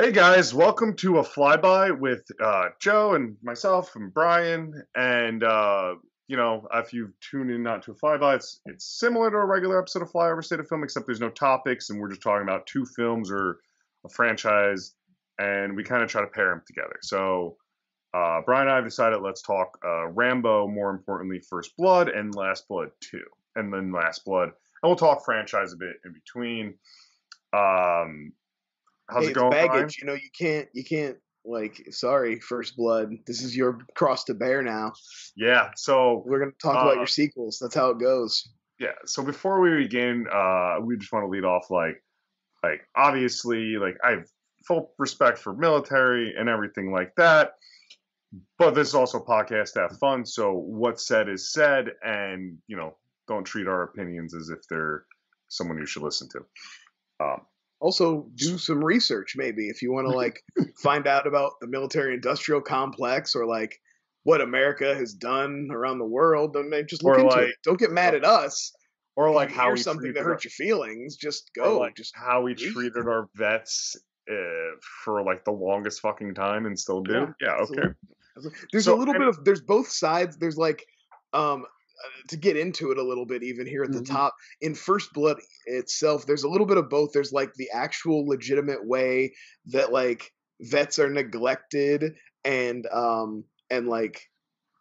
Hey guys, welcome to a flyby with uh, Joe and myself and Brian. And uh, you know, if you tune in not to a flyby, it's it's similar to a regular episode of Flyover State of Film, except there's no topics, and we're just talking about two films or a franchise, and we kind of try to pair them together. So uh, Brian and I have decided let's talk uh, Rambo, more importantly, First Blood and Last Blood Two, and then Last Blood, and we'll talk franchise a bit in between. Um, how's Hey, it going, baggage. You know, you can't, you can't. Like, sorry, First Blood. This is your cross to bear now. Yeah. So We're gonna talk about Uh, your sequels. That's how it goes. yeah. So before we begin, uh, we just want to lead off like, like obviously, like I have full respect for military and everything like that. But this is also a podcast to have fun. So what's said is said, and you know, don't treat our opinions as if they're someone you should listen to. Um, Also, do some research maybe if you want to like find out about the military-industrial complex or like what America has done around the world. Then maybe just look Or, into like- it. Don't get mad at us. or like how we something that hurt your feelings. Just go. like just how we read. treated our vets uh, for like the longest fucking time and still do. Yeah, Yeah. okay. There's So, a little bit of there's both sides. There's like um to get into it a little bit even here at the Mhm. top in First Blood itself. There's a little bit of both. There's like the actual legitimate way that like vets are neglected and um and like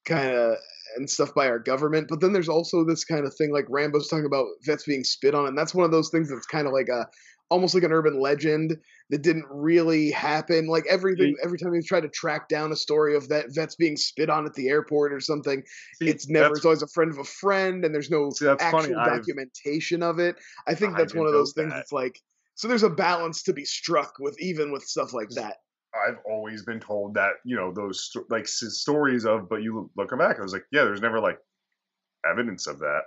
kind of and stuff by our government but then there's also this kind of thing like rambo's talking about vets being spit on and that's one of those things that's kind of like a almost like an urban legend that didn't really happen like everything every time you try to track down a story of that vets being spit on at the airport or something See, it's never it's always a friend of a friend and there's no See, that's funny, actual I've- documentation of it i think I that's one of those things that. that's like so there's a balance to be struck with even with stuff like that I've always been told that you know those like stories of, but you look back, I was like, yeah, there's never like evidence of that.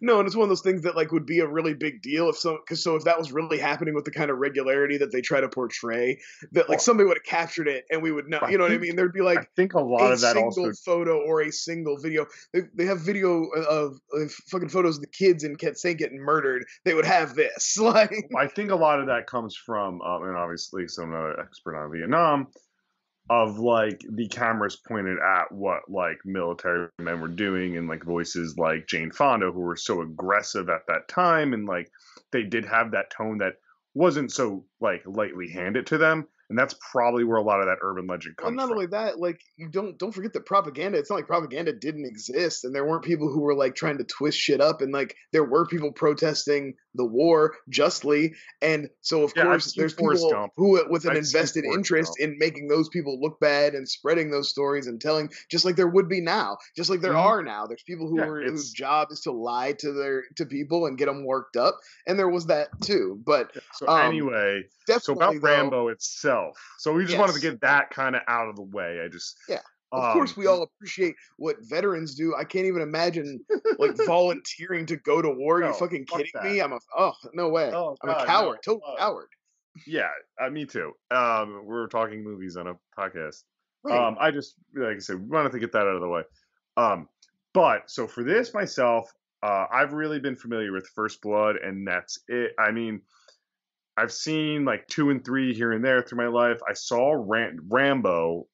No, and it's one of those things that like would be a really big deal if so because so if that was really happening with the kind of regularity that they try to portray, that like somebody would have captured it and we would know. You know what I mean? There'd be like I think a lot a of that single also. photo or a single video. They, they have video of, of fucking photos of the kids in Kent St. getting murdered. They would have this like I think a lot of that comes from, um, and obviously, so I'm not an expert on Vietnam, of like the cameras pointed at what like military men were doing, and like voices like Jane Fonda, who were so aggressive at that time, and like they did have that tone that wasn't so like lightly handed to them, and that's probably where a lot of that urban legend comes. Well, not from. only that, like you don't don't forget that propaganda. It's not like propaganda didn't exist, and there weren't people who were like trying to twist shit up, and like there were people protesting the war justly, and so of Yeah, course there's people Gump. who with an I've invested interest Gump. in making those people look bad and spreading those stories and telling, just like there would be now, just like there Mhm. are now. There's people who Yeah, are, whose job is to lie to their to people and get them worked up, and there was that too. But So um, anyway, definitely so about though, Rambo itself. So we just wanted to get that kind of out of the way. I just Yeah. Of course, um, we all appreciate what veterans do. I can't even imagine like volunteering to go to war. No, you fucking kidding that. me? I'm a oh no way. Oh, I'm a coward, no, total uh, coward. Yeah, uh, me too. Um, we're talking movies on a podcast. Right. Um, I just like I said, we wanted to get that out of the way. Um, but so for this myself, uh, I've really been familiar with First Blood, and that's it. I mean, I've seen like two and three here and there through my life. I saw Ram- Rambo,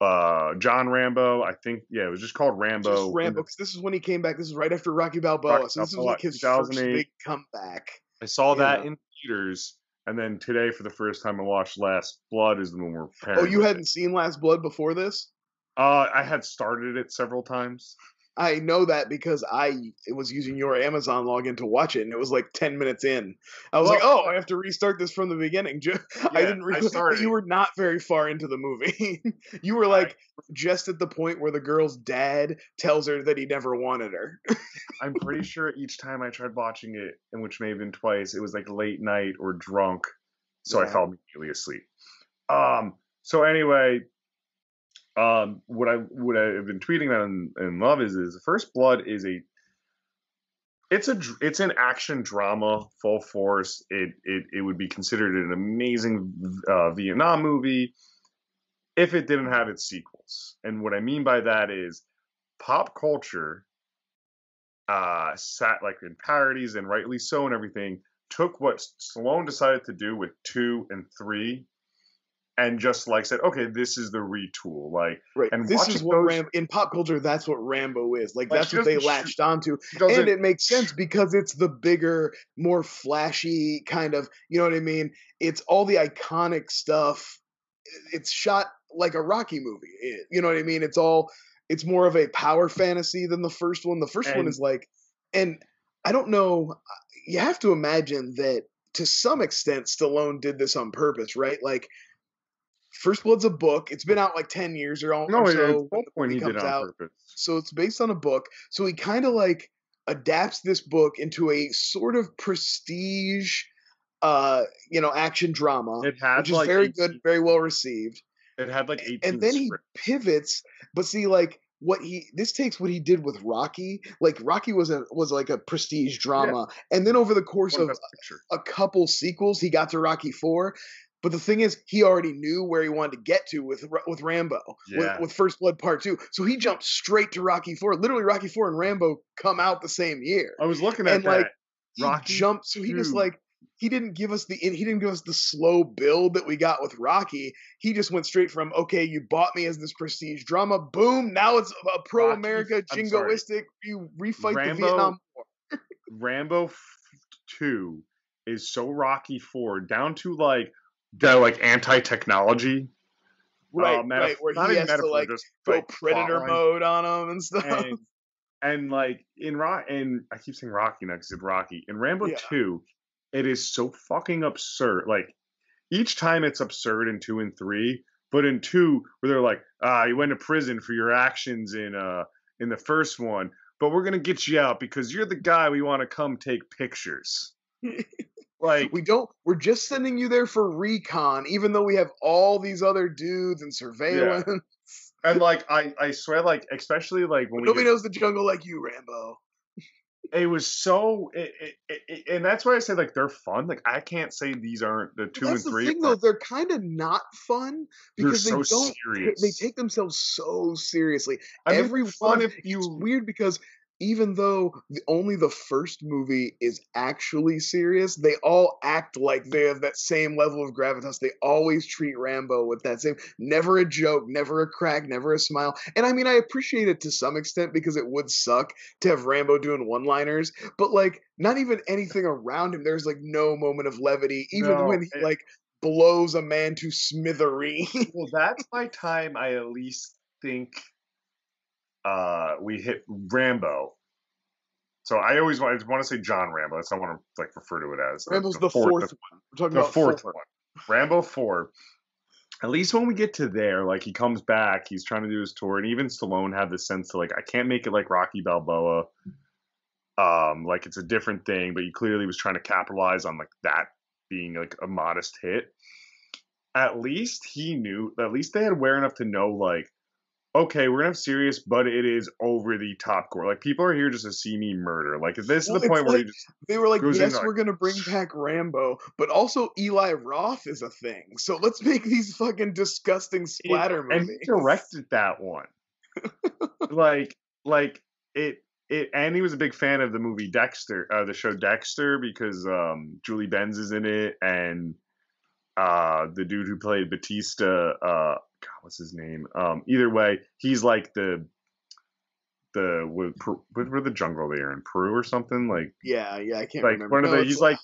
uh, John Rambo. I think yeah, it was just called Rambo. Just Rambo, the- because this is when he came back. This is right after Rocky Balboa. Rocky so this Balboa, like his first big comeback. I saw that Yeah. in theaters, and then today for the first time I watched Last Blood. Is when we're Oh, you hadn't it. seen Last Blood before this? Uh, I had started it several times. I know that because I was using your Amazon login to watch it, and it was like ten minutes in. I was like, "Oh, I have to restart this from the beginning." Ju- I didn't I realize you were not very far into the movie. you were like just at the point where the girl's dad tells her that he never wanted her. I'm pretty sure each time I tried watching it, and which may have been twice, it was like late night or drunk, so I fell immediately asleep. Um. So anyway, um, what I what I've been tweeting about in, in love is is First Blood is a it's a it's an action drama full force. It it it would be considered an amazing uh, Vietnam movie if it didn't have its sequels. And what I mean by that is pop culture uh sat like in parodies and rightly so and everything took what Stallone decided to do with 2 and 3 and just like said, okay, this is the retool. Like, Right. And this is what those- Ram in pop culture. That's what Rambo is. Like Like, that's what they latched onto, and it makes sense because it's the bigger, more flashy kind of. You know what I mean? It's all the iconic stuff. It's shot like a Rocky movie. It- you know what I mean? It's all. It's more of a power fantasy than the first one. The first one is like, and I don't know. You have to imagine that to some extent, Stallone did this on purpose, right? Like. First Blood's a book. It's been out like ten years or, all, no, or so. it's one point he did it on out. purpose. So it's based on a book. So he kind of like adapts this book into a sort of prestige, uh, you know, action drama, It had which is like very 18 good, very well received. It had like eighteen. And then he pivots, but see, like what he this takes what he did with Rocky. Like Rocky was a was like a prestige drama, and then over the course Won of a couple sequels, he got to Rocky Four. But the thing is, he already knew where he wanted to get to with with Rambo, Yeah. with, with First Blood Part Two. So he jumped straight to Rocky Four. Literally, Rocky Four and Rambo come out the same year. I was looking at and, that. like, He Rocky jumped. So he just like he didn't give us the he didn't give us the slow build that we got with Rocky. He just went straight from okay, you bought me as this prestige drama. Boom! Now it's a pro America jingoistic. You refight the Vietnam War. Rambo Two is so Rocky Four down to like the like anti technology. Right, right, where he has to like go predator mode on him and stuff. and, and like in Rock and I keep saying Rocky now because it's Rocky in Rambo Yeah. Two, it is so fucking absurd. Like each time it's absurd in two and three, but in two where they're like, ah, you went to prison for your actions in uh in the first one, but we're gonna get you out because you're the guy we want to come take pictures. like we don't we're just sending you there for recon even though we have all these other dudes and surveillance Yeah. and like I I swear like especially like when nobody get- knows the jungle like you rambo it was so it, it, it, and that's why I say like they're fun. Like I can't say these aren't the two and three. the thing though they're kind of not fun because they so don't serious. they take themselves so seriously I mean, every fun one if it's you weird because even though the, only the first movie is actually serious, they all act like they have that same level of gravitas. They always treat Rambo with that same, never a joke, never a crack, never a smile. And I mean, I appreciate it to some extent because it would suck to have Rambo doing one liners, but like, not even anything around him. There's like no moment of levity, even No, when he it- like blows a man to smithereens. well, that's my time. I at least think uh we hit Rambo. So I always want, I want to say John Rambo. That's not what I want to like refer to it as. Rambo's the fourth, one. We're talking the about fourth four. one. Rambo four. At least when we get to there, like he comes back, he's trying to do his tour, and even Stallone had the sense to like, I can't make it like Rocky Balboa. Um, like it's a different thing, but he clearly was trying to capitalize on like that being like a modest hit. At least he knew. At least they had aware enough to know like, okay, we're gonna have serious, but it is over the top gore. Like people are here just to see me murder. Like this is the point where like- you just They were like, yes, we're gonna bring back Rambo, but also Eli Roth is a thing. So let's make these fucking disgusting splatter and movies. he directed that one. like, like it, it, and he was a big fan of the movie Dexter, uh, the show Dexter, because um, Julie Benz is in it, and uh, the dude who played Batista, uh, God, what's his name? Um, either way, he's like the the what, what were the jungle they are in Peru or something like Yeah, yeah, I can't like remember. one of No, the he's like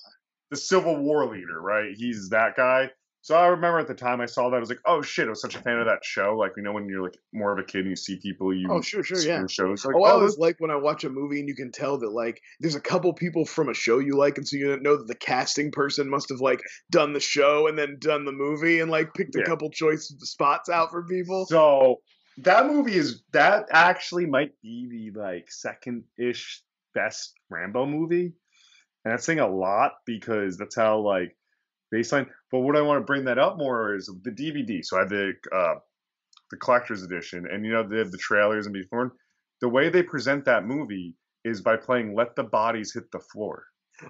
the Civil War leader, right? He's that guy. So I remember at the time I saw that I was like, oh shit, I was such a fan of that show. Like you know when you're like more of a kid and you see people you Oh, sure, sure, yeah. shows like Oh, I oh, always this- like when I watch a movie and you can tell that like there's a couple people from a show you like, and so you know that the casting person must have like done the show and then done the movie and like picked a Yeah. couple choice spots out for people. So that movie is that actually might be the like second ish best Rambo movie. And that's saying a lot because that's how like baseline. But what I want to bring that up more is the DVD. So I have the uh the collector's edition and you know they have the trailers and before the way they present that movie is by playing Let the Bodies Hit the Floor.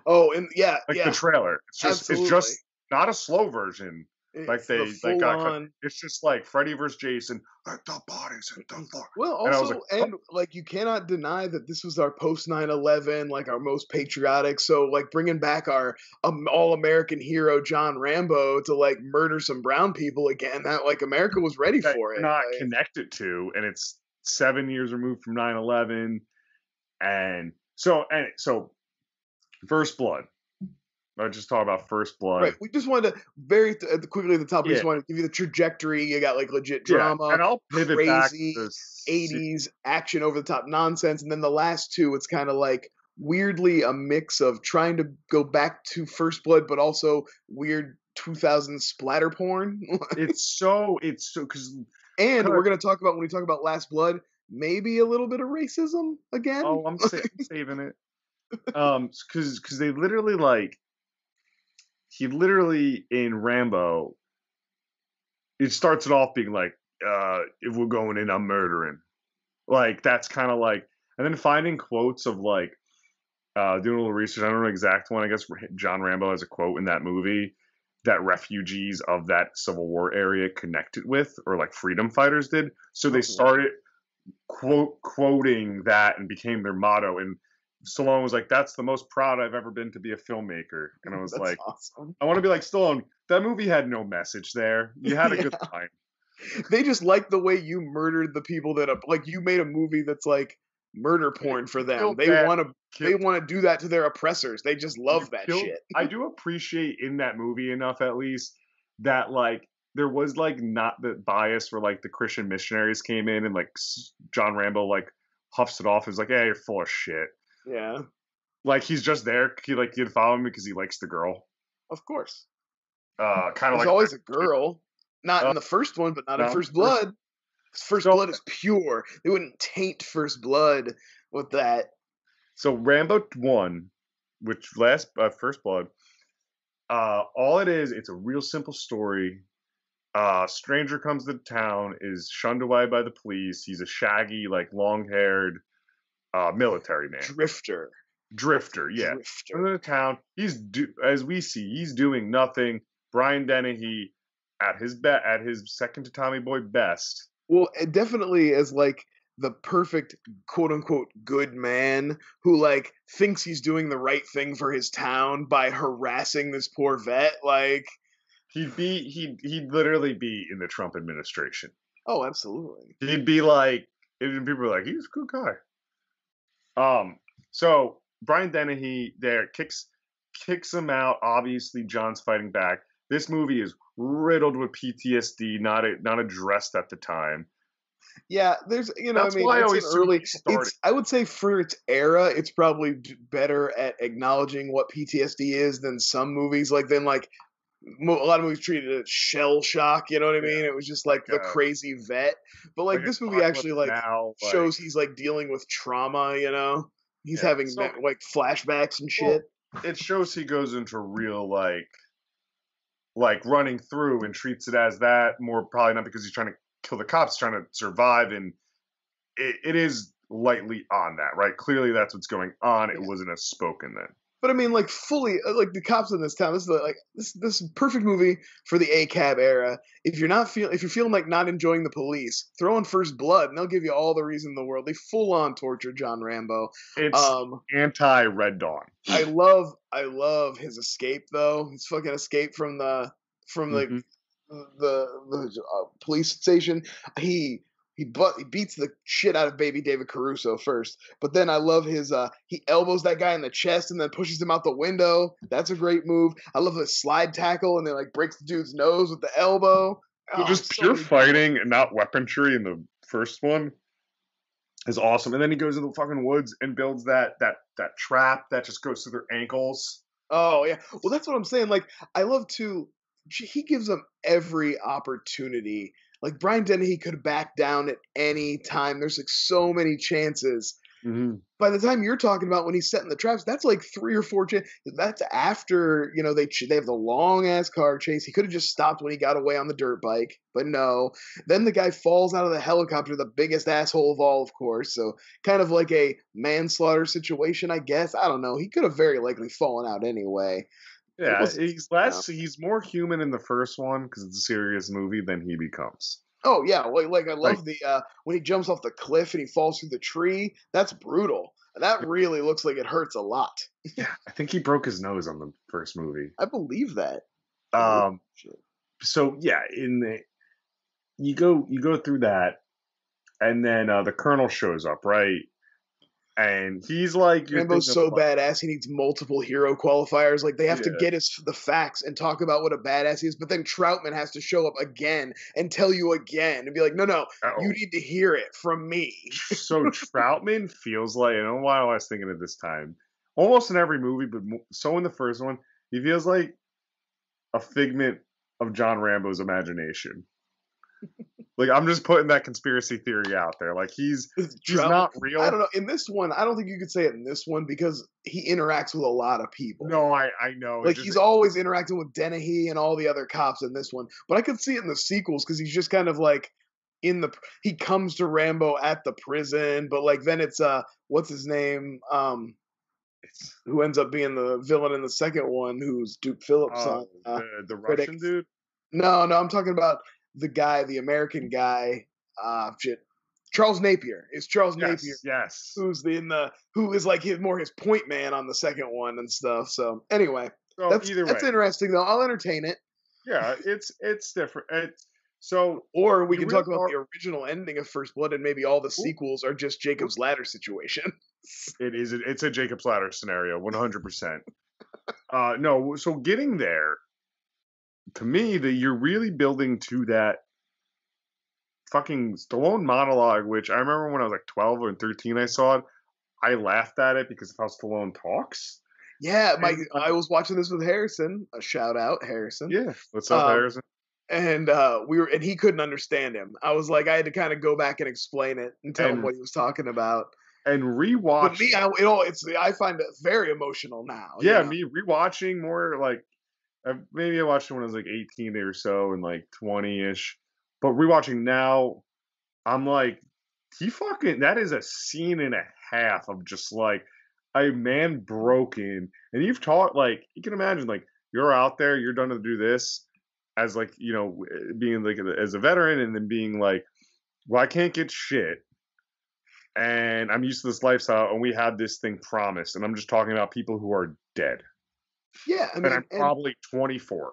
Oh, and yeah, Like yeah, the trailer. It's just absolutely. it's just not a slow version. Like It's the they like got cut- full-on- it's just like Freddy versus Jason. Let the bodies hit the floor. Well, And also, like, and like you cannot deny that this was our post 9/11, like our most patriotic. So, like bringing back our um, all-American hero John Rambo to like murder some brown people again. That like America was ready for it. not like- connected to, and it's seven years removed from 9/11, and so and so, First Blood. I just talk about First Blood. Right. We just wanted to very th- quickly at the top. We just Yeah. wanted to give you the trajectory. You got like legit Yeah, drama, and I'll pivot crazy, to 80s action over the top nonsense, and then the last two, it's kind of like weirdly a mix of trying to go back to First Blood, but also weird 2000s splatter porn. It's so it's so because and we're gonna talk about when we talk about Last Blood, maybe a little bit of racism again. oh I'm, sa- I'm saving it um because because they literally like he literally in Rambo it starts it off being like uh if we're going in I'm murdering. Like that's kind of like and then finding quotes of like uh doing a little research I don't know the exact one I guess John Rambo has a quote in that movie that refugees of that Civil War area connected with or like freedom fighters did. So they started quote quoting that and became their motto and Stallone was like that's the most proud I've ever been to be a filmmaker and I was That's like awesome. I want to be like Stallone that movie had no message there you had a good time They just like the way you murdered the people that like you made a movie that's like murder porn for them. They want to they want to do that to their oppressors. They just love you that killed- shit. I do appreciate in that movie enough at least that like there was like not the bias where like the Christian missionaries came in and like John Rambo like huffs it off is like, "Hey, you're full of shit." Yeah, Like he's just there. He like he'd follow him because he likes the girl. of course. Uh, kind of like always a girl. Not Uh, in the first one, but not in no, First first- Blood. First So- Blood is pure. They wouldn't taint First Blood with that. So Rambo one, which last uh, First Blood, uh, all it is, it's a real simple story. Uh, stranger comes to town, is shunned away by the police. He's a shaggy, like long-haired, uh, military man, Drifter. drifter. Yeah, Drifter. into town. He's do as we see, he's doing nothing. Brian Dennehy, at his be- at his second to Tommy Boy best. Well, it definitely is like the perfect quote unquote good man who like thinks he's doing the right thing for his town by harassing this poor vet. Like, He'd be he'd he'd literally be in the Trump administration. oh, absolutely. he'd be like, and people were like, he's a good guy. Um, so Brian Dennehy there kicks kicks him out. Obviously, John's fighting back. This movie is riddled with PTSD, not a, not addressed at the time. Yeah, there's you know, That's I mean, why I always early. It's I would say for its era, it's probably better at acknowledging what PTSD is than some movies. Like then like a lot of movies treated it as shell shock. You know what I Yeah. mean? It was just like the crazy vet. But like, this movie actually like Now, like- shows he's like dealing with trauma. You know, he's Yeah, having so- like flashbacks and Well, shit. it shows he goes into real like like running through and treats it as that more probably not because he's trying to kill the cops trying to survive and it, it is lightly on that right clearly that's what's going on it Yeah. wasn't as spoken then But I mean, like fully, uh, like the cops in this town. This is like this this perfect movie for the ACAB era. If you're not feel if you're feeling like not enjoying the police, throw in First Blood, and they'll give you all the reason in the world. They full on torture John Rambo. it's Um, anti red dawn I love I love his escape though. His fucking escape from the from like Mhm. the the uh, police station. He he but he beats the shit out of baby David Caruso first, but then I love his uh he elbows that guy in the chest and then pushes him out the window. That's a great move. I love the slide tackle and then like breaks the dude's nose with the elbow. Oh, just so pure fighting and not weaponry in the first one is awesome and then he goes into the fucking woods and builds that that that trap that just goes through their ankles Oh yeah. Well, that's what I'm saying. Like, I love to. He gives them every opportunity. Like Brian Dennehy could back down at any time. There's like so many chances. Mm-hmm. By the time you're talking about when he's setting the traps, that's like three or four chances. That's after you know they ch- they have the long ass car chase. He could have just stopped when he got away on the dirt bike, but no. Then the guy falls out of the helicopter, the biggest asshole of all, of course. So kind of like a manslaughter situation, I guess. I don't know. He could have very likely fallen out anyway. Yeah, he's less. He's more human in the first one because it's a serious movie than he becomes. Oh yeah, like like I Like- love the uh when he jumps off the cliff and he falls through the tree. That's brutal. That really looks like it hurts a lot. Yeah, I think he broke his nose on the first movie. I believe that. Um, Shit. so yeah, in the you go you go through that, and then uh, the colonel shows up, right? And he's like, Rambo's so like, badass. He needs multiple hero qualifiers. Like they have to get us the facts and talk about what a badass he is. But then Troutman has to show up again and tell you again and be like, no, no, oh. you need to hear it from me. so Troutman feels like, know why I was thinking it this time, almost in every movie, but so in the first one, he feels like a figment of John Rambo's imagination. Like I'm just putting that conspiracy theory out there. Like he's he's not real. I don't know. In this one, I don't think you could say it in this one because he interacts with a lot of people. No, I I know. Like just- he's always interacting with Dennehy and all the other cops in this one, but I could see it in the sequels because he's just kind of like in the. He comes to Rambo at the prison, but like then it's uh, what's his name? Um, it's, who ends up being the villain in the second one? Who's Duke Phillips? uh, on, uh, the, the critic. Russian dude. no, no, I'm talking about the guy, the American guy. Uh, shit, Charles Napier. It's Charles Yes, Napier yes. who's the in the who is like his more his point man on the second one and stuff. So anyway, So that's either that's way, interesting though. I'll entertain it. yeah, it's it's different. It's so Or we can talk about are- the original ending of First Blood, and maybe all the sequels are just Jacob's Ladder situation. It is. It's a Jacob's Ladder scenario, one hundred percent. Uh No, so getting there, to me, that you're really building to that fucking Stallone monologue, which I remember when I was like twelve or thirteen, I saw it. I laughed at it because of how Stallone talks. yeah, my And, uh, I was watching this with Harrison. A shout out, Harrison. Yeah, what's up, Um, Harrison? And uh, we were, and he couldn't understand him. I was like, I had to kind of go back and explain it and tell him what he was talking about. And But rewatch. me, I, it all, it's I find it very emotional now. you yeah, know? me rewatching more like uh, maybe I watched it when I was like 18 or so and like 20 ish, but rewatching now, I'm like, he fucking that is a scene and a half of just like a man broken, and you've taught like you can imagine like you're out there, you're done to do this as like you know being like as a veteran, and then being like, well, I can't get shit. And I'm used to this lifestyle, and we had this thing promised. And I'm just talking about people who are dead. Yeah. I mean, and I'm and- probably 24.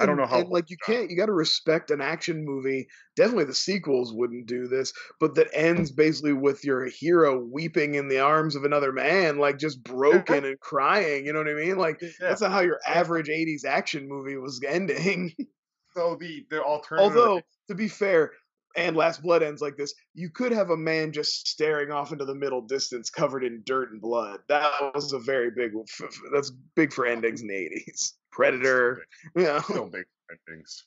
I don't know how And like you can't, you got to respect an action movie. Definitely, the sequels wouldn't do this, but that ends basically with your hero weeping in the arms of another man, like just broken and crying. You know what I mean? Like Yeah. that's not how your average '80s action movie was ending. So the the alternative. Although, to be fair, and Last Blood ends like this. You could have a man just staring off into the middle distance, covered in dirt and blood. That was a very big. That's big for endings in the '80s. Predator. Yeah. still big endings.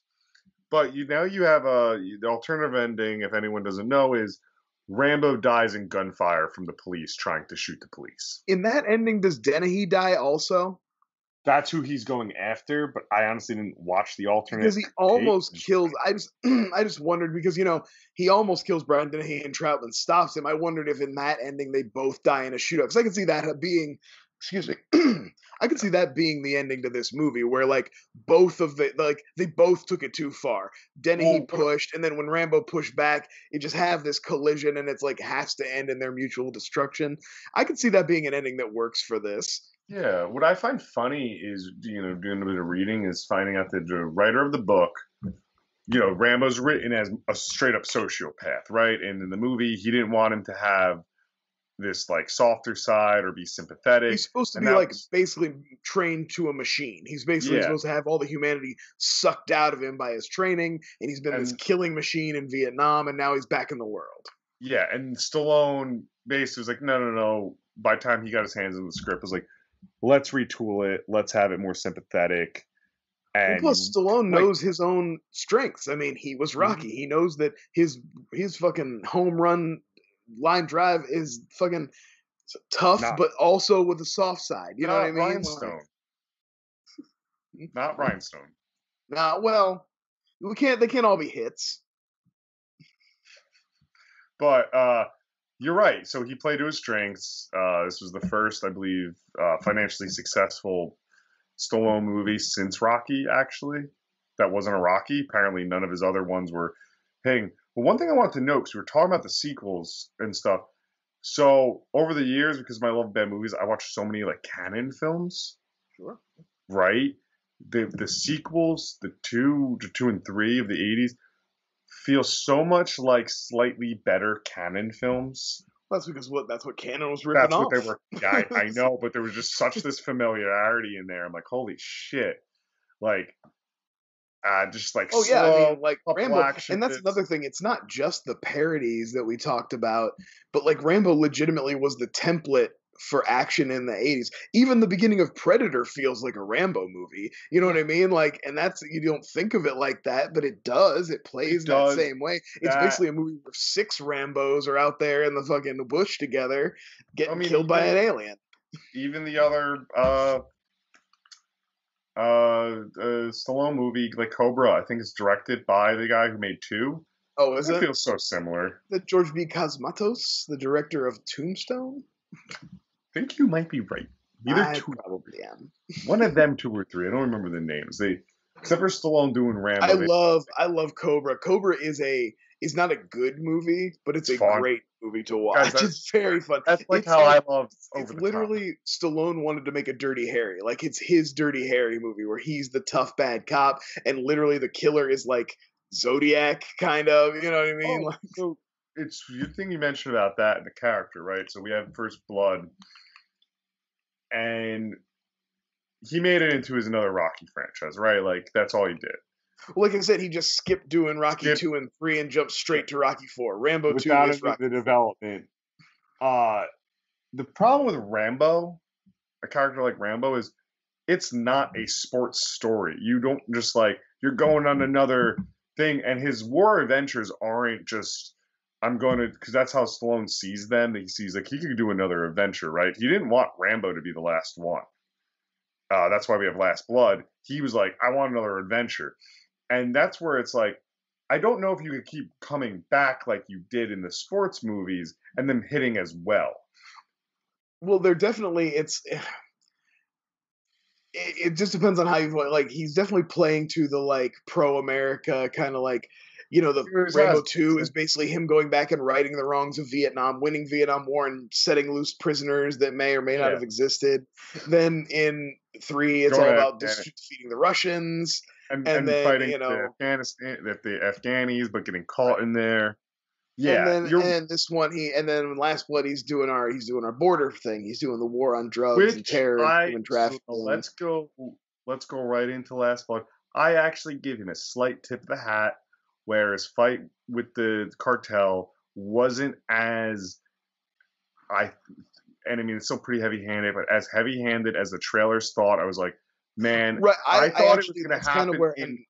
But you now you have a the alternative ending. If anyone doesn't know, is Rambo dies in gunfire from the police trying to shoot the police. In that ending, does Dennehy die also? That's who he's going after. But I honestly didn't watch the alternate. Because he almost kills. I just, I just wondered because you know he almost kills Brian Dennehy and Troutman stops him. I wondered if in that ending they both die in a shootout because I can see that being, excuse me, I could see that being the ending to this movie where like both of the like they both took it too far. Dennehy Well, pushed, and then when Rambo pushed back, you just have this collision, and it's like has to end in their mutual destruction. I could see that being an ending that works for this. Yeah, what I find funny is you know doing a bit of reading is finding out that the writer of the book, hmm. you know, Rambo's written as a straight up sociopath, right? And in the movie, he didn't want him to have this like softer side or be sympathetic. He's supposed to and be like was- basically trained to a machine. He's basically Yeah. supposed to have all the humanity sucked out of him by his training, and he's been this killing machine in Vietnam, and now he's back in the world. Yeah, and Stallone basically was like, no, no, no. By the time he got his hands on the script, was like, let's retool it. Let's have it more sympathetic. And And plus, Stallone like- knows his own strengths. I mean, he was Rocky. He knows that his his fucking home run line drive is fucking tough, Not- but also with a soft side. You know what I not mean? Rhinestone. Not Rhinestone. Nah, well, we can't. They can't all be hits. But uh, you're right. So he played to his strengths. Uh, this was the first, I believe, uh, financially successful Stallone movie since Rocky, actually. That wasn't a Rocky. Apparently, none of his other ones were hitting. But one thing I wanted to note, because we were talking about the sequels and stuff. So over the years, because my love of bad movies, I watched so many like Cannon films. Sure. Right? The the sequels, the two, the two and three of the '80s, feel so much like slightly better Cannon films. That's because what that's what Cannon was written That's off. what they were. Yeah, I, I know, but there was just such this familiarity in there. I'm like, holy shit! Like, uh, just like Oh yeah, I mean, like Rambo, and that's bits. another thing. It's not just the parodies that we talked about, but like Rambo legitimately was the template for action in the 80s. Even the beginning of Predator feels like a Rambo movie. You know what I mean? Like, and that's you don't think of it like that, but it does. It plays does. that same way. It's That- basically a movie where six Rambos are out there in the fucking bush together, getting mean, killed by an alien. even the other uh uh, uh Stallone movie like Cobra, I think is directed by the guy who made two. Oh, is It it feels so similar. That George P. Cosmatos, the director of Tombstone? I think you might be right. Either I two, probably am. one of them, two or three. I don't remember the names. They, except for Stallone doing Rambo. I they- love I love Cobra. Cobra is a is not a good movie, but it's It's a fun. great movie to watch. Guys, it's very fun. that's like it's how I love It's the top. literally Stallone wanted to make a Dirty Harry. Like it's his Dirty Harry movie where he's the tough bad cop and literally the killer is like Zodiac kind of, you know what I mean? Oh, Like, so it's your thing you mentioned about that and the character, right? So we have First Blood, and he made it into his another Rocky franchise, right? Like that's all he did. like I said, he just skipped doing Rocky Skip- 2 and 3 and jumped straight to Rocky 4. Rambo 2 Without is Rocky the development. Uh the problem with Rambo, a character like Rambo, is it's not a sports story. You don't just like you're going on another thing, and his war adventures aren't just I'm going to because that's how Stallone sees them. He sees like he could do another adventure, right? He didn't want Rambo to be the last one. Uh, that's why we have Last Blood. He was like, I want another adventure, and that's where it's like, I don't know if you could keep coming back like you did in the sports movies and then hitting as well. well they're definitely it's it, it just depends on how you like he's definitely playing to the like pro america kind of like you know the Here's rambo us. 2 is basically him going back and righting the wrongs of vietnam winning vietnam war and setting loose prisoners that may or may not Yeah. have existed then in 3 it's Go all ahead, about defeating the russians And, And and, then, fighting you know- the Afghanistan, the, the Afghanis, but getting caught in there. Yeah, and then and this one he and then last blood he's doing our he's doing our border thing he's doing the war on drugs and which terror and I human so trafficking let's go. Let's go right into Last Blood. I actually give him a slight tip of the hat, where his fight with the cartel wasn't as I, and I mean it's still pretty heavy-handed, but as heavy-handed as the trailers thought. I was like, man, right i, I thought it was gonna that's kind of happen where in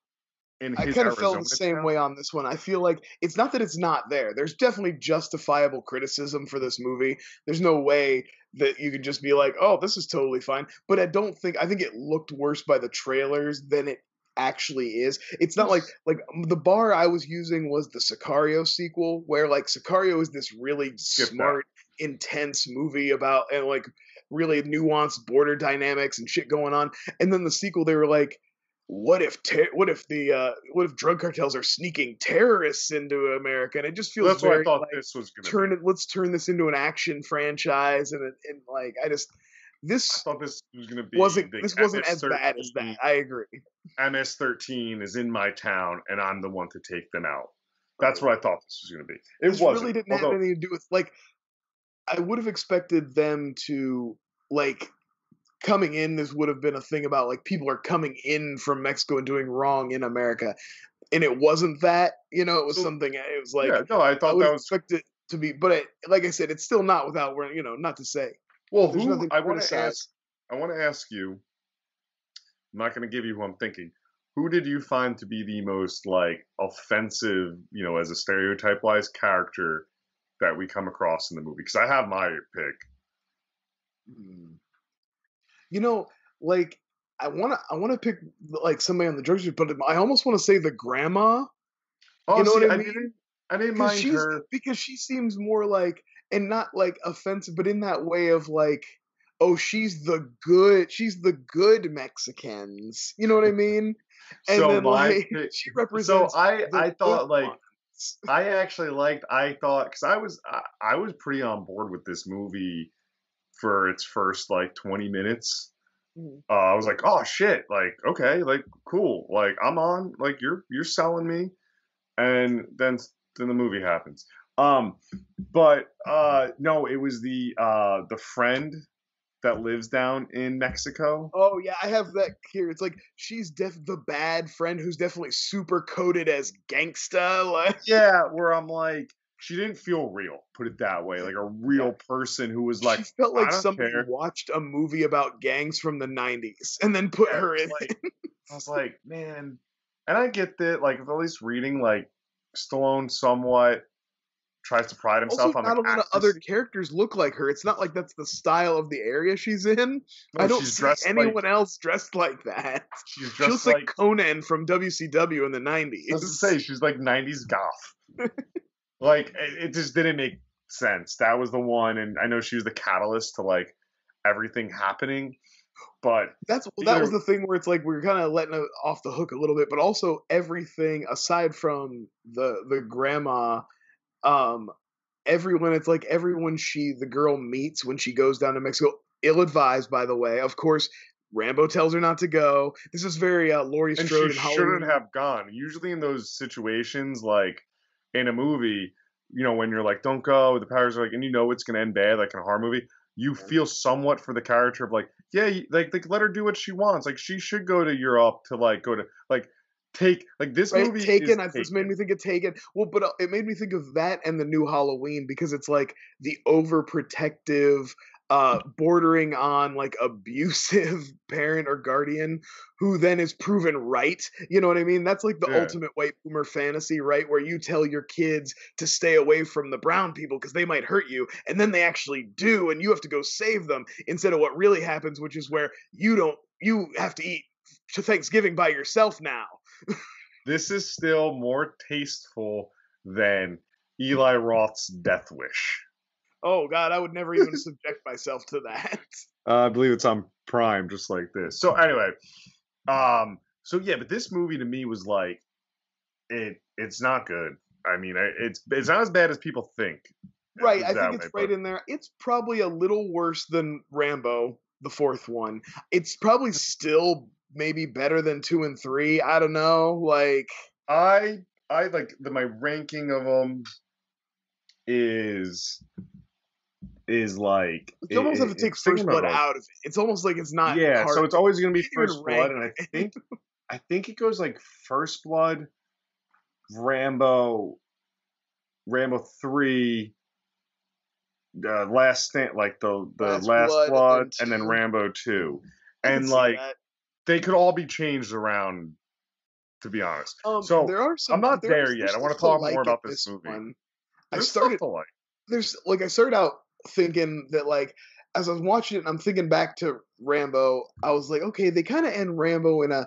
in I kind of felt the same way on this one. I feel like it's not that it's not there. There's definitely justifiable criticism for this movie. There's no way that you could just be like, "Oh, this is totally fine." But I don't think I think it looked worse by the trailers than it actually is. It's not like like the bar I was using was the Sicario sequel where like Sicario is this really smart intense movie about and like really nuanced border dynamics and shit going on. And then the sequel they were like what if ter- what if the uh, what if drug cartels are sneaking terrorists into America? And it just feels That's what very I thought like, this was gonna. turn be. it. Let's turn this into an action franchise, and and like I just I this thought this was gonna be wasn't this wasn't as bad as that. I agree. MS-13 is in my town, and I'm the one to take them out. That's what I thought this was going to be. It this wasn't. really didn't although, have anything to do with like I would have expected them to like coming in this would have been a thing about like people are coming in from Mexico and doing wrong in America and it wasn't that you know it was So- something it was like yeah, no, I I thought would that was expected to be but it, like I said it's still not without you know not to say well. Who I want to ask. I want to ask you. I'm not going to give you who I'm thinking. Who did you find to be the most like offensive, you know, as a stereotype wise character that we come across in the movie? Because I have my pick. Hmm. You know, like I want to, I want to pick like somebody on the drug but I almost want to say the grandma Oh, You know see, what I I mean? didn't. I didn't mind her. because she seems more like and not like offensive, but in that way of like oh, she's the good, she's the good Mexicans. You know what I mean? And so then my like she so represents. I the I thought like ones. I actually liked I thought because I was I, I was pretty on board with this movie for its first like 20 minutes. Mhm. Uh, I was like, oh shit, like okay, like cool, like I'm on, like you're you're selling me, and then then the movie happens. Um, but uh, no, it was the uh the friend that lives down in Mexico. Oh yeah, I have that here. It's like she's def the bad friend who's definitely super coded as gangsta. Like Yeah, where I'm like, she didn't feel real. Put it that way, like a real person who was like, she felt like somebody care. watched a movie about gangs from the '90s and then put Yeah, her in. like- I was like, man, and I get that, like, at least reading, like, Stallone somewhat tries to pride Also, himself on not a lot of other characters look like her. It's not like that's the style of the area she's in. I don't see anyone like, else dressed like that. she's She dressed looks like, like Konnan from WCW in the I was to say, she's like 90s goth. like, it, it just didn't make sense. That was the one, and I know she was the catalyst to, like, everything happening, but That's well, that was the thing where it's like we are kind of letting it off the hook a little bit, but also everything aside from the the grandma, um, everyone it's like everyone she the girl meets when she goes down to Mexico, ill advised by the way. Of course, Rambo tells her not to go. This is very uh, Laurie and Strode she and shouldn't have gone. Usually in those situations, like in a movie, you know, when you're like, "Don't go," the powers are like, and you know it's gonna end bad, like in a horror movie. You feel somewhat for the character of like, yeah, like, like let her do what she wants. Like she should go to Europe to like go to like take like this Right, movie. Taken. is I, this made me think of Taken. Well, but uh, it made me think of that and the new Halloween because it's like the overprotective, uh, bordering on like abusive parent or guardian who then is proven right. You know what I mean? That's like the Yeah. ultimate white boomer fantasy, right? Where you tell your kids to stay away from the brown people because they might hurt you, and then they actually do, and you have to go save them instead of what really happens, which is where you don't. You have to eat to Thanksgiving by yourself now. This is still more tasteful than Eli Roth's Death Wish. Oh God, I would never even subject myself to that. Uh, I believe it's on Prime, just like this. So anyway, um, so yeah, but this movie to me was like, it, it's not good. I mean, it's it's not as bad as people think. Right, I think it's way, right but- in there. It's probably a little worse than Rambo, the fourth one. It's probably still maybe better than two and three. I don't know. Like, I I like the my ranking of them is is like it's almost it, it takes it's First Blood like, out of it. It's almost like it's not. yeah, hard. so it's always gonna be can't First Blood, and I think I think it goes like First Blood, Rambo, Rambo three, uh, Last Stand, like the the Last Last, Blood, Blood, and and then. Rambo two, and like that. They could all be changed around. To be honest, Um, so, there are some. I'm not there there yet. I stuff to talk more like in about this movie. One. I there's started. like. there's like I started out thinking that like as I was watching it, and I'm thinking back to Rambo. I was like, okay, they kind of end Rambo in a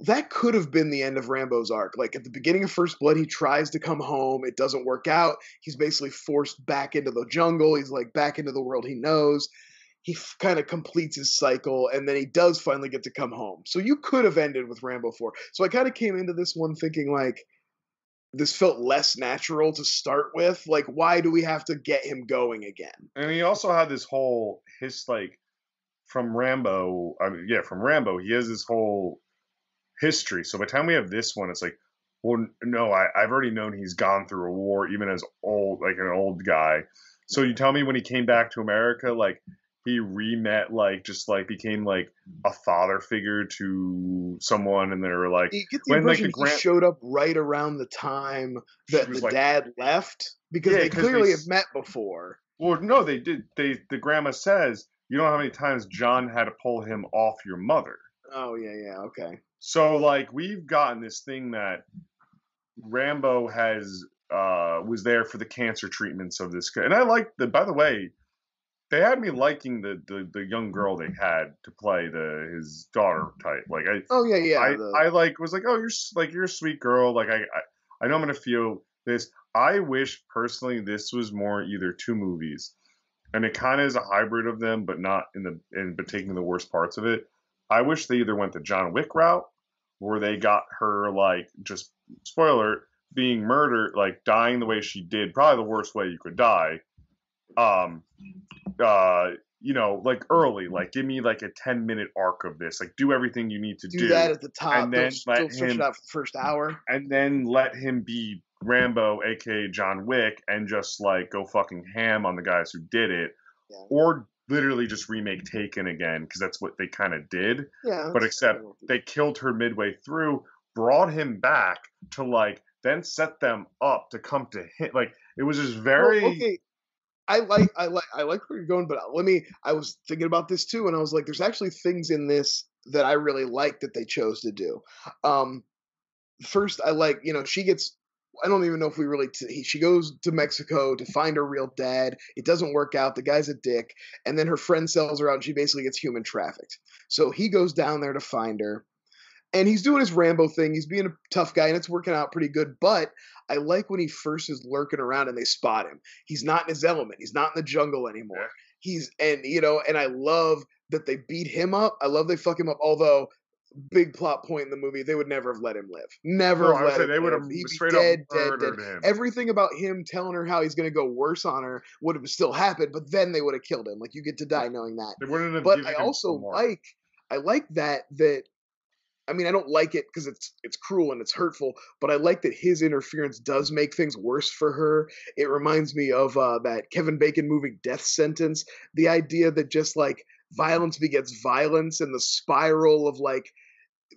that could have been the end of Rambo's arc. Like at the beginning of First Blood, he tries to come home, it doesn't work out. He's basically forced back into the jungle. He's like back into the world he knows. He f- kind of completes his cycle, and then he does finally get to come home. So you could have ended with Rambo Four. So I kind of came into this one thinking like this felt less natural to start with. Like, why do we have to get him going again? And he also had this whole his like from Rambo. I mean, yeah, from Rambo, he has this whole history. So by the time we have this one, it's like, well, no, I, I've already known he's gone through a war, even as old, like an old guy. So you tell me when he came back to America, like he re-met, like just like became like a father figure to someone, and they were like, You get the When, like, the impression he grand- showed up right around the time that the like- dad left because Yeah, they clearly s- have met before. Well, no, they did. They the grandma says you don't know how many times John had to pull him off your mother. Oh yeah, yeah, okay. So like we've gotten this thing that Rambo has uh was there for the cancer treatments of this guy. And I like the by the way, they had me liking the the, the young girl they had to play the his daughter type. Like I Oh yeah, yeah. I, the- I like was like, oh, you're like you're a sweet girl. Like I, I I know I'm gonna feel this. I wish personally this was more either two movies. and it kind of is a hybrid of them, but not in the in but taking the worst parts of it. I wish they either went the John Wick route, where they got her like just spoiler being murdered, like dying the way she did, probably the worst way you could die. Um, uh, you know, like early, like give me like a ten minute arc of this, like do everything you need to do, do that at the top, and then don't, let don't him- it out for the first hour. and then let him be Rambo, aka John Wick, and just like go fucking ham on the guys who did it, Yeah. or literally just remake Taken again because that's what they kind of did. Yeah, But except they killed her midway through, brought him back to like then set them up to come to him. Like it was just Well, very okay. I like I like I like where you're going, but let me. I was thinking about this too, and I was like, "There's actually things in this that I really like that they chose to do." Um, first, I like you know she gets. I don't even know if we really. T- he, she goes to Mexico to find her real dad. It doesn't work out. The guy's a dick, and then her friend sells her out, and she basically gets human trafficked. So he goes down there to find her, and he's doing his Rambo thing. He's being a tough guy, and it's working out pretty good. But I like when he first is lurking around and they spot him. He's not in his element. He's not in the jungle anymore. He's and you know, and I love that they beat him up. I love they fuck him up. Although big plot point in the movie, they would never have let him live. Never No, would let him they would live. have He'd straight dead, up dead, dead. him. Everything about him telling her how he's going to go worse on her would have still happened, but then they would have killed him. Like you get to die knowing that They wouldn't have but I also like I like that that I mean I don't like it because it's it's cruel and it's hurtful, but I like that his interference does make things worse for her. It reminds me of uh, that Kevin Bacon movie Death Sentence. The idea that just like violence begets violence and the spiral of like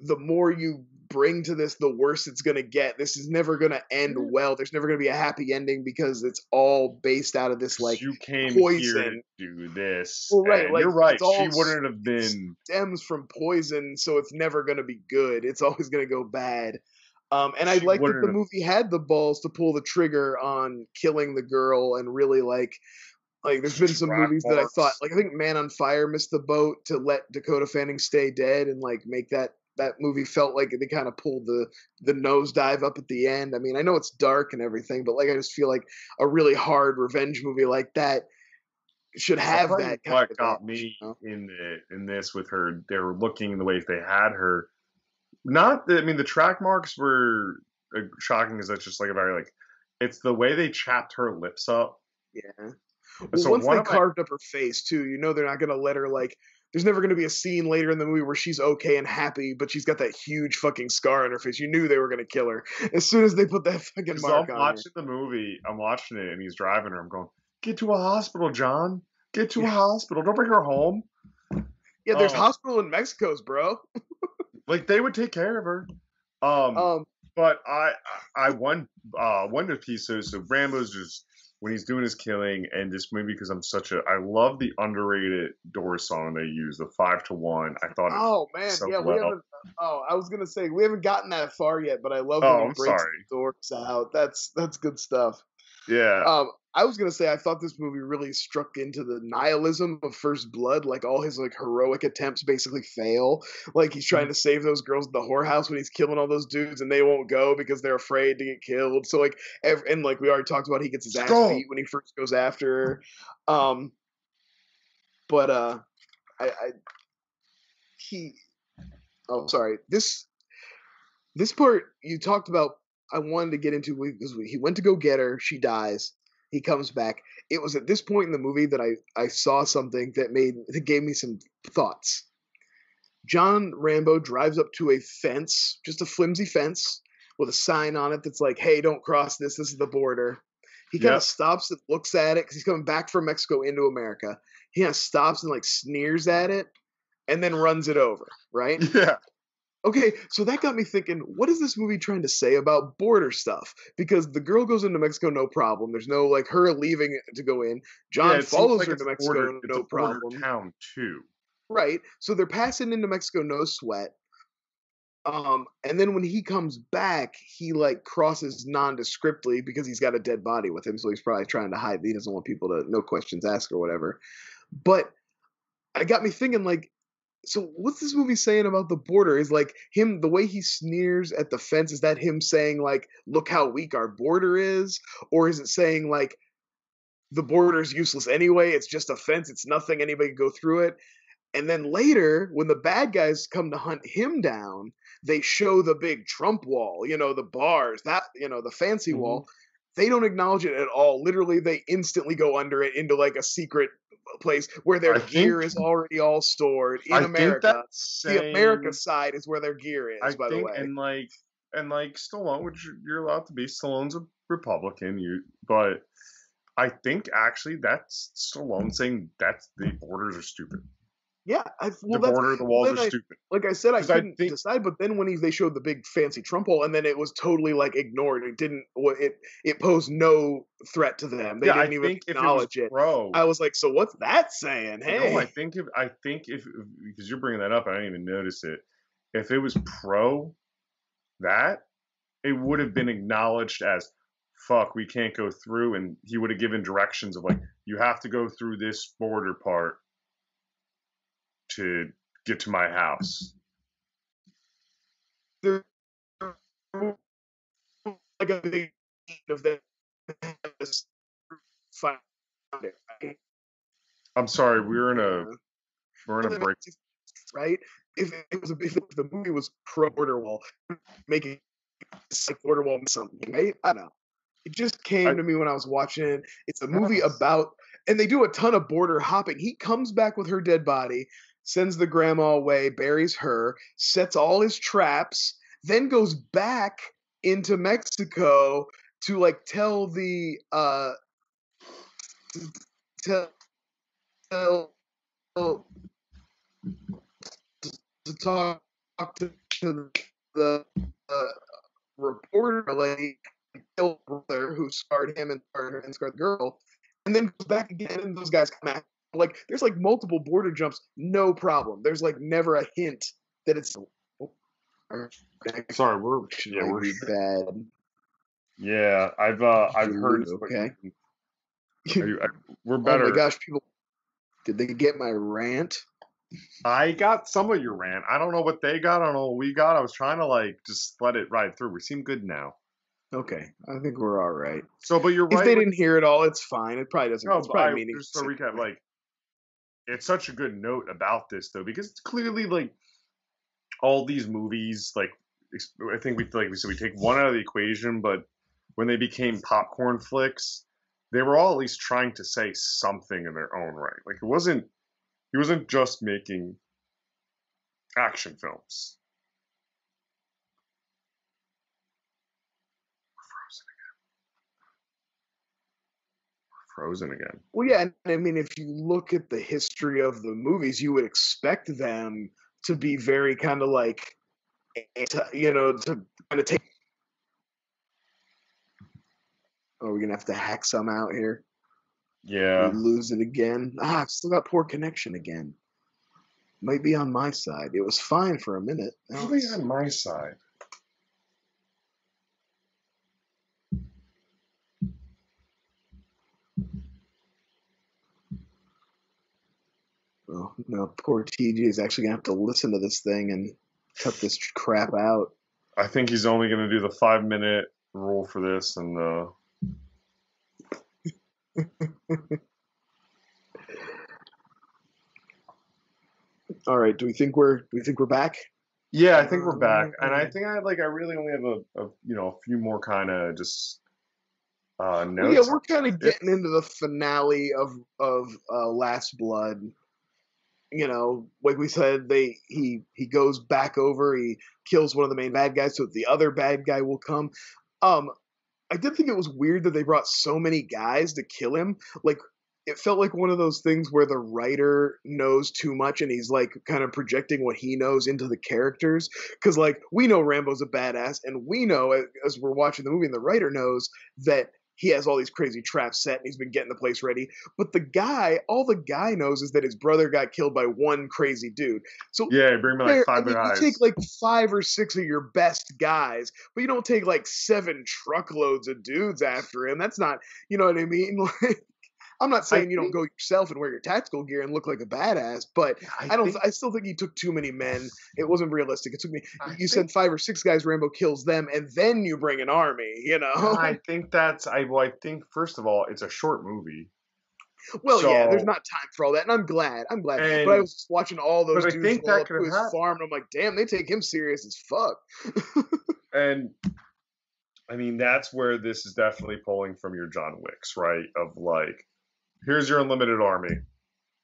the more you bring to this, the worst it's gonna get. This is never gonna end Mm-hmm. well. There's never gonna be a happy ending because it's all based out of this like you came here to poison. do this. Well, right, like, you're right. She wouldn't have been. stems from poison, so it's never going to be good. It's always going to go bad. Um, and I like that the movie had the balls to pull the trigger on killing the girl and really like. Like there's been some movies that I thought like I think Man on Fire missed the boat to let Dakota Fanning stay dead and like make that that movie felt like they kind of pulled the the nosedive up at the end. I mean, I know it's dark and everything, but like I just feel like a really hard revenge movie like that should have you that kind What got me you know? in the in this with her? They were looking the way they had her. Not the, I mean, the track marks were shocking. because that's just like a very like, it's the way they chapped her lips up. Yeah. Well, so once they of my- carved up her face too, you know they're not gonna let her like. There's never gonna be a scene later in the movie where she's okay and happy, but she's got that huge fucking scar on her face. You knew they were gonna kill her as soon as they put that fucking mark I'm on her. watching the movie. I'm watching it, and he's driving her. I'm going, get to a hospital, John. Get to a hospital. Don't bring her home. Yeah, there's Oh. hospital in Mexico's, bro. Like they would take care of her. Um, Um, but I, I one, uh, one piece. So, so Rambo's just when he's doing his killing, and just maybe because I'm such a, I love the underrated Doors song they use, the five to one. I thought. oh man, so yeah, we well. haven't. Oh, I was gonna say we haven't gotten that far yet, but I love Oh, when he I'm breaks sorry. the dorks out. That's that's good stuff. yeah. Um, I was gonna say I thought this movie really struck into the nihilism of First Blood. Like all his like heroic attempts basically fail. Like he's Mm-hmm. trying to save those girls at the whorehouse when he's killing all those dudes, and they won't go because they're afraid to get killed. So like, and like we already talked about, he gets his ass Skull. beat when he first goes after her. Um, but uh, I, I he, oh sorry, this this part you talked about. I wanted to get into because he went to go get her. She dies. He comes back. It was at this point in the movie that I I saw something that made that gave me some thoughts. John Rambo drives up to a fence, just a flimsy fence with a sign on it that's like, "Hey, don't cross this. This is the border." He kind Yep. of stops and looks at it because he's coming back from Mexico into America. He kind of stops and like sneers at it, and then runs it over. Right? yeah. Okay, so that got me thinking, what is this movie trying to say about border stuff? Because the girl goes into Mexico, no problem. There's no like her leaving to go in. John yeah, it follows like her to Mexico, border- no problem. Town too. Right. So they're passing into Mexico, no sweat. Um, and then when he comes back, he like crosses nondescriptly because he's got a dead body with him, so he's probably trying to hide. He doesn't want people to no questions asked or whatever. But I got me thinking, like, so what's this movie saying about the border? Is like him the way he sneers at the fence, is that him saying like, look how weak our border is? Or is it saying like the border's useless anyway. It's just a fence. It's nothing. Anybody can go through it. And then later, when the bad guys come to hunt him down, they show the big Trump wall, you know, the bars, that, you know, the fancy Mhm. wall. They don't acknowledge it at all. Literally, they instantly go under it into like a secret place where their I gear think- is already all stored in I think America. that's The America side is where their gear is, I by the way. and like, and like Stallone, which you're- you're allowed to be. Stallone's a Republican, you, but I think actually that's Stallone saying that's the borders are stupid. Yeah, I, well, the border, the walls are I- stupid. like I said, I couldn't think- decide. But then when he, they showed the big fancy Trump wall, and then it was totally like ignored. It didn't. It it posed no threat to them. They yeah, didn't even it was acknowledge it. pro, I was like, so what's that saying? No, Hey, I think if I think if because you're bringing that up, I didn't even notice it. If it was pro that, it would have been acknowledged as fuck. We can't go through, and he would have given directions of like you have to go through this border part to get to my house. there like a big of them found it, right? I'm sorry, we're in a we're in a break. right? If it was a, if the movie was pro border wall, making like border wall something, right? I don't know. It just came I- to me when I was watching it. It's a movie about, and they do a ton of border hopping. He comes back with her dead body, sends the grandma away, buries her, sets all his traps, then goes back into Mexico to like tell the uh tell tell to, to talk, to, to the uh, reporter lady brother who scarred him and scarred her and scarred the girl, and then goes back again and those guys come back. Like there's like multiple border jumps, no problem. There's like never a hint that it's Sorry, we're yeah we're bad. yeah. I've uh I've heard. Okay. Are you- I- we're Oh better. my gosh, people! Did they get my rant? I got some of your rant. I don't know what they got. I don't know what we got. I was trying to like just let it ride through. We seem good now. Okay, I think we're all right. So, but you're If right. they didn't hear it all, it's fine. It probably doesn't. no, it's probably I, meaning just to recap, like it's such a good note about this though, because it's clearly like all these movies, like I think we like we said we take one out of the equation, but when they became popcorn flicks, they were all at least trying to say something in their own right. Like it wasn't he wasn't just making action films. Frozen again. We're frozen again. Well, yeah, and I mean, if you look at the history of the movies, you would expect them to be very kind of like, you know, to kind of take. Oh, we're gonna have to hack some out here. Yeah. We lose it again. Ah, I've still got poor connection again. Might be on my side. It was fine for a minute. Now Probably it's- on my side. Oh, no, poor TJ is actually gonna have to listen to this thing and cut this crap out. I think he's only going to do the five minute rule for this, and uh, All right, do we think we're do we think we're back? yeah, I think we're back. Um, And I think I like I really only have a, a you know a few more kind of just uh, Well, yeah, we're kind of getting into the finale of of uh, Last Blood. You know, like we said, they he he goes back over, he kills one of the main bad guys, so the other bad guy will come. Um, I did think it was weird that they brought so many guys to kill him. Like, it felt like one of those things where the writer knows too much and he's like kind of projecting what he knows into the characters. Because like we know Rambo's a badass, and we know as we're watching the movie, and the writer knows that he has all these crazy traps set and he's been getting the place ready. But the guy, all the guy knows is that his brother got killed by one crazy dude. So yeah, bring me like fair- I mean, guys. you take like five or six of your best guys, but you don't take like seven truckloads of dudes after him. That's not, you know what I mean? Like, I'm not saying you don't go yourself and wear your tactical gear and look like a badass, but I, don't. think- I still think he took too many men. It wasn't realistic. It took me. I you think- said five or six guys. Rambo kills them, and then you bring an army. You know. I think that's I well, I think first of all, it's a short movie. Well, yeah, there's not time for all that, and I'm glad. I'm glad. And- but I was watching all those but I dudes think that up to could've his farm, and I'm like, damn, they take him serious as fuck. And I mean, that's where this is definitely pulling from your John Wicks, right? Of like, here's your unlimited army.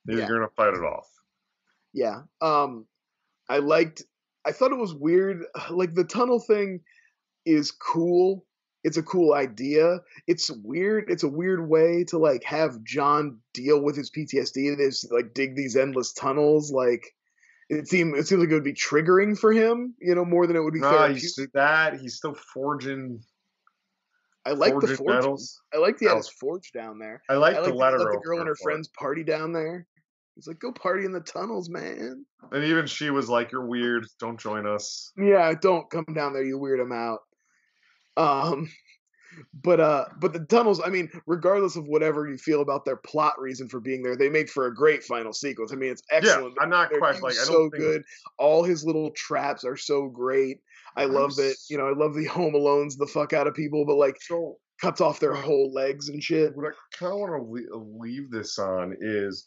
You're Yeah. gonna fight it off. Yeah. Um I liked I thought it was weird like the tunnel thing is cool. It's a cool idea. It's weird. It's a weird way to like have John deal with his PTSD and is like dig these endless tunnels like it seemed it seemed like it would be triggering for him, you know, more than it would be Nah, he's that he's still forging. I like the forging forge. metals. I like the his forge down there. I like I like the letter let the girl and her friends party down there. He's like, go party in the tunnels, man. and even she was like, "You're weird. Don't join us." Yeah, don't come down there, you weird him out. Um but uh but the tunnels, I mean, regardless of whatever you feel about their plot reason for being there, they make for a great final sequence. I mean, it's excellent. Yeah, I'm not quite like I so good. All his little traps are so great. I love that, you know, I love the home alones the fuck out of people, but like so. cuts off their whole legs and shit. What I kind of want to leave uh, this on is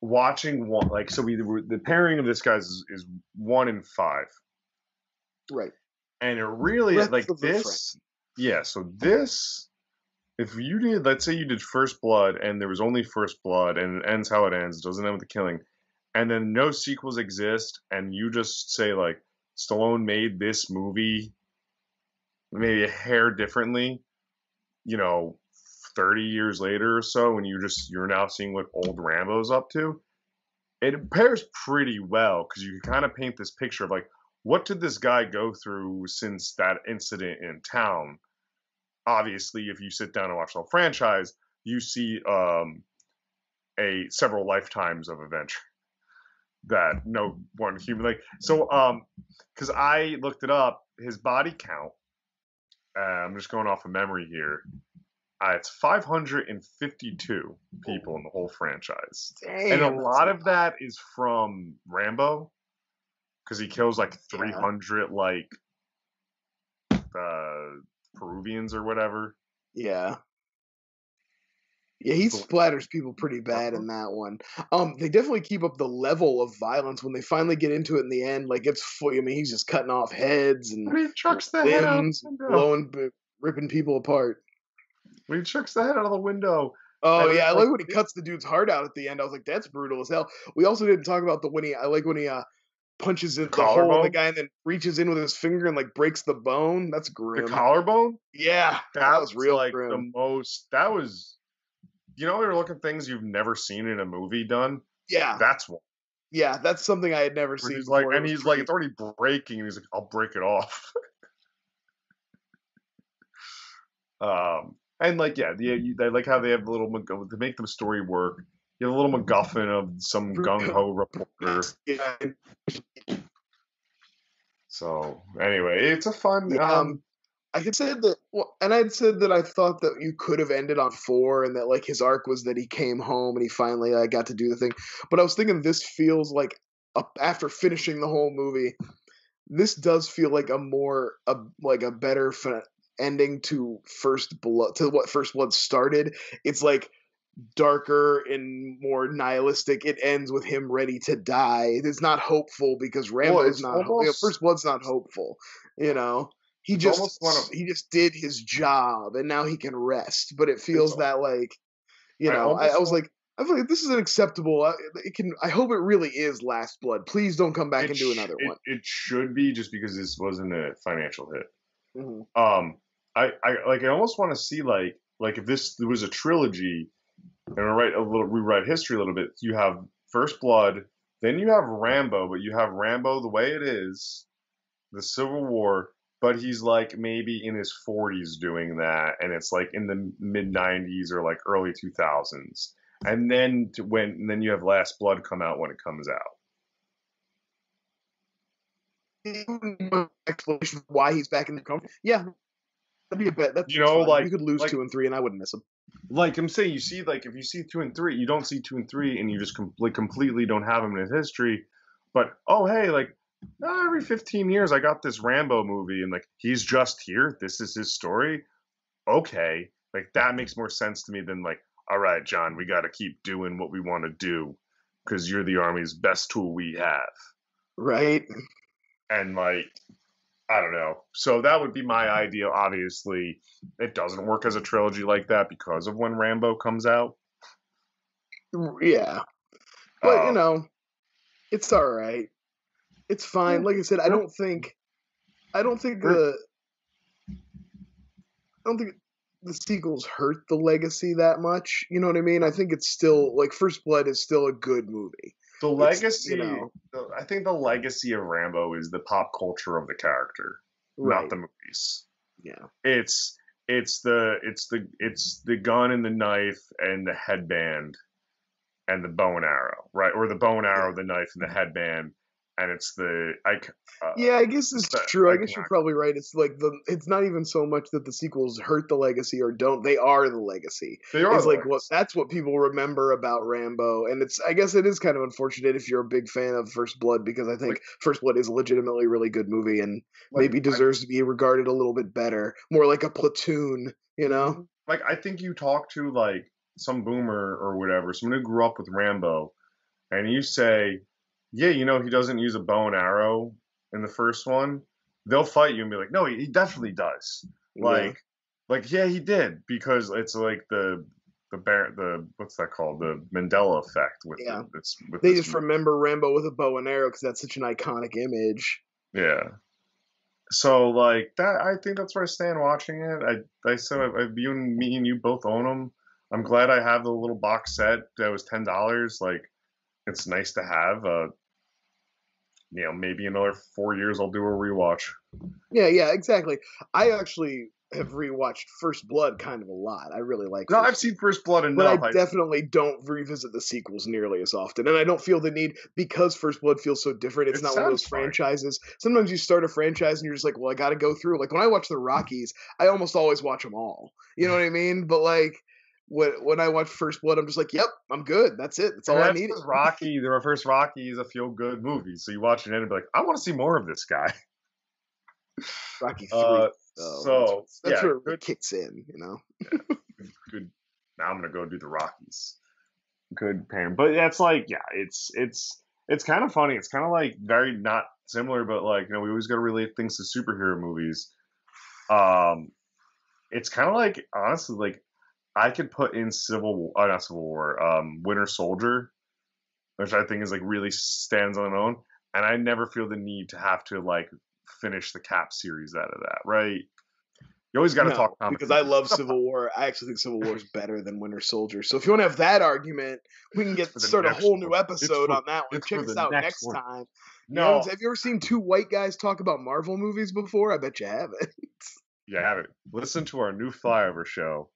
watching one. Like, so we the pairing of this guys is, is one in five, Right. and it really Breath like this. Yeah, so this. If you did, let's say you did First Blood, and there was only First Blood, and it ends how it ends, it doesn't end with the killing, and then no sequels exist, and you just say like Stallone made this movie maybe a hair differently, you know, 30 years later or so, when you just you're now seeing what old Rambo's up to, it pairs pretty well because you can kind of paint this picture of like what did this guy go through since that incident in town. Obviously, if you sit down and watch the whole franchise, you see um, a several lifetimes of adventure that no one human like so um because i looked it up his body count uh, i'm just going off of memory here uh, it's 552 people in the whole franchise Damn. and a lot of that is from rambo because he kills like Yeah. 300 like uh peruvians or whatever Yeah. Yeah, he splatters people pretty bad in that one. Um, they definitely keep up the level of violence when they finally get into it in the end. Like it's full. I mean, he's just cutting off heads and when he chucks the head out of limbs, the window blowing, ripping people apart. when he chucks the head out of the window Oh yeah, I like like when he cuts the dude's heart out at the end. I was like, that's brutal as hell. We also didn't talk about the when he. I like when he uh punches in the hole in the guy and then reaches in with his finger and like breaks the bone. That's grim. the collarbone yeah, that, was real like grim. the most that was you know they're looking things you've never seen in a movie done yeah, that's one yeah, that's something I had never where seen. he's like and he's like it's already breaking and he's like i'll break it off um and like yeah the, you, they like how they have the little to make the story work you have a little MacGuffin of some gung ho reporter. yeah, So anyway, it's a fun. Yeah, Um, um, I had said that, well, and I'd said that I thought that you could have ended on four, and that like his arc was that he came home and he finally uh, got to do the thing. But I was thinking this feels like a, after finishing the whole movie, this does feel like a more a like a better fin- ending to First Blood to what First Blood started. It's like darker and more nihilistic. It ends with him ready to die. It's not hopeful because Rambo's it's not. ho- you know, First Blood's not hopeful. You know, he just almost one of- he just did his job and now he can rest. But it feels that like, you know, I, I was like. I feel like this is unacceptable. acceptable it can. I hope it really is Last Blood. Please don't come back it and do another it, one. It should be just because this wasn't a financial hit. Mhm. um i i like i almost want to see like like if this was a trilogy and I write a little rewrite history a little bit you have first blood then you have rambo but you have rambo the way it is the civil war but he's like maybe in his 40s doing that and it's like in the mid 90s or like early 2000s and then to when and then you have last blood come out when it comes out explanation why he's back in the country. Yeah, that'd be a bet. That's You know, like- you could lose like- two and three, and I wouldn't miss him. like I'm saying, you see, like if you see two and three, you don't see two and three, and you just com- like completely don't have him in his history. But oh hey, like ah, every 15 years, I got this Rambo movie, and like he's just here. This is his story. Okay, like that makes more sense to me than like all right, John, we got to keep doing what we want to do because you're the army's best tool we have. Right. And like, I don't know. So that would be my idea. Obviously, it doesn't work as a trilogy like that because of when Rambo comes out. Yeah. But you Um, know, it's all right. It's fine. Like I said, I don't think, I don't think the, I don't think the sequels hurt the legacy that much. You know what I mean? I think it's still like First Blood is still a good movie. the it's, legacy. you know- the- I think the legacy of Rambo is the pop culture of the character, not the movies. Yeah. It's it's the it's the it's the gun and the knife and the headband and the bow and arrow, right? Or the bow and arrow, the knife, and the headband, and it's the I. Uh, Yeah, I guess it's true. I I guess you're probably right. It's like the it's not even so much that the sequels hurt the legacy or don't. They are the legacy. They are It's the like legacy. that's what people remember about Rambo, and it's I guess it is kind of unfortunate if you're a big fan of First Blood because I think Like- First Blood is a legitimately really good movie and Like, maybe I- deserves to be regarded a little bit better, more like a platoon, you know? like I think you talk to like some boomer or whatever, someone who grew up with Rambo, and you say, "Yeah, you know he doesn't use a bow and arrow in the first one," they'll fight you and be like, "No, he, he definitely does." Yeah. Like, like yeah, he did because it's like the the bear the what's that called the Mandela effect with Yeah. the, it's with they just remember Rambo with a bow and arrow because that's such an iconic image. Yeah. So like that, I think that's where I stand watching it. I I said I, I, you and me and you both own them. I'm glad I have the little box set that was ten dollars. Like, it's nice to have. Uh, you know, maybe another four years I'll do a rewatch. Yeah, yeah, exactly. I actually have rewatched First Blood kind of a lot. I really like. No, First I've seen First Blood but enough. I I- definitely don't revisit the sequels nearly as often, and I don't feel the need because First Blood feels so different. It's It not one of those fine. franchises. Sometimes you start a franchise and you're just like, well, I got to go through. Like when I watch the Rockies, I almost always watch them all. You know what I mean? But like when when I watch First Blood, I'm just like, yep, I'm good. That's it. That's all I need. Rocky, the first Rocky is a feel good movie. So you watch it and be like, I want to see more of this guy. Rocky Three. Uh, though. so that's, that's yeah, where it kicks in. You know. good. Now I'm gonna go do the Rockies. Good pairing, but that's like, yeah, it's it's it's kind of funny. It's kind of like very not similar, but like you know, we always got to relate things to superhero movies. Um, it's kind of like honestly, like I could put in Civil, War, uh, not Civil War, um, Winter Soldier, which I think is like really stands on its own, and I never feel the need to have to like finish the Cap series out of that, right? You always got to No, talk comic because I love Civil War. I actually think Civil War is better than Winter Soldier. So if you want to have that argument, we can get for the start a next whole new episode for- on that one. Check for us out next next time. No, haven't- have you ever seen two white guys talk about Marvel movies before? I bet you haven't. you haven't. Listen to our new flyover show.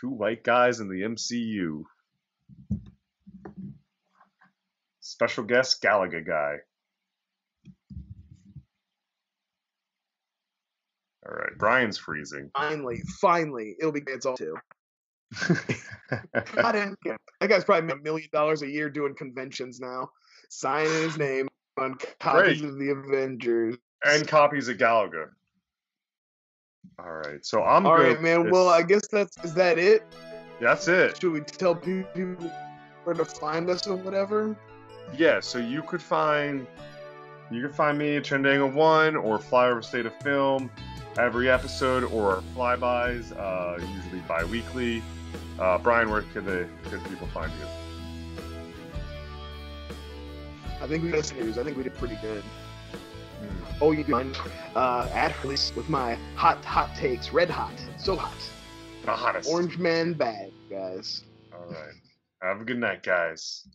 Two white guys in the MCU. Special guest Galaga guy. All right, Brian's freezing. finally, finally, it'll be it's all too. And- yeah, that guy's probably made a million dollars a year doing conventions now, signing his name on copies Great. of the Avengers. and copies of Galaga. All right, so I'm All right, man. Well, I guess that's is that it. that's it. Should we tell people where to find us or whatever? Yeah, so you could find you can find me at Trendangle One or Flyover State of Film every episode or flybys, uh, usually bi-weekly. Uh, Brian, where could the could people find you? I think we got series. I think we did pretty good. Oh, you find uh, ad release with my hot hot takes, red hot, so hot, The hottest. orange man bad, guys. All right. Have a good night, guys.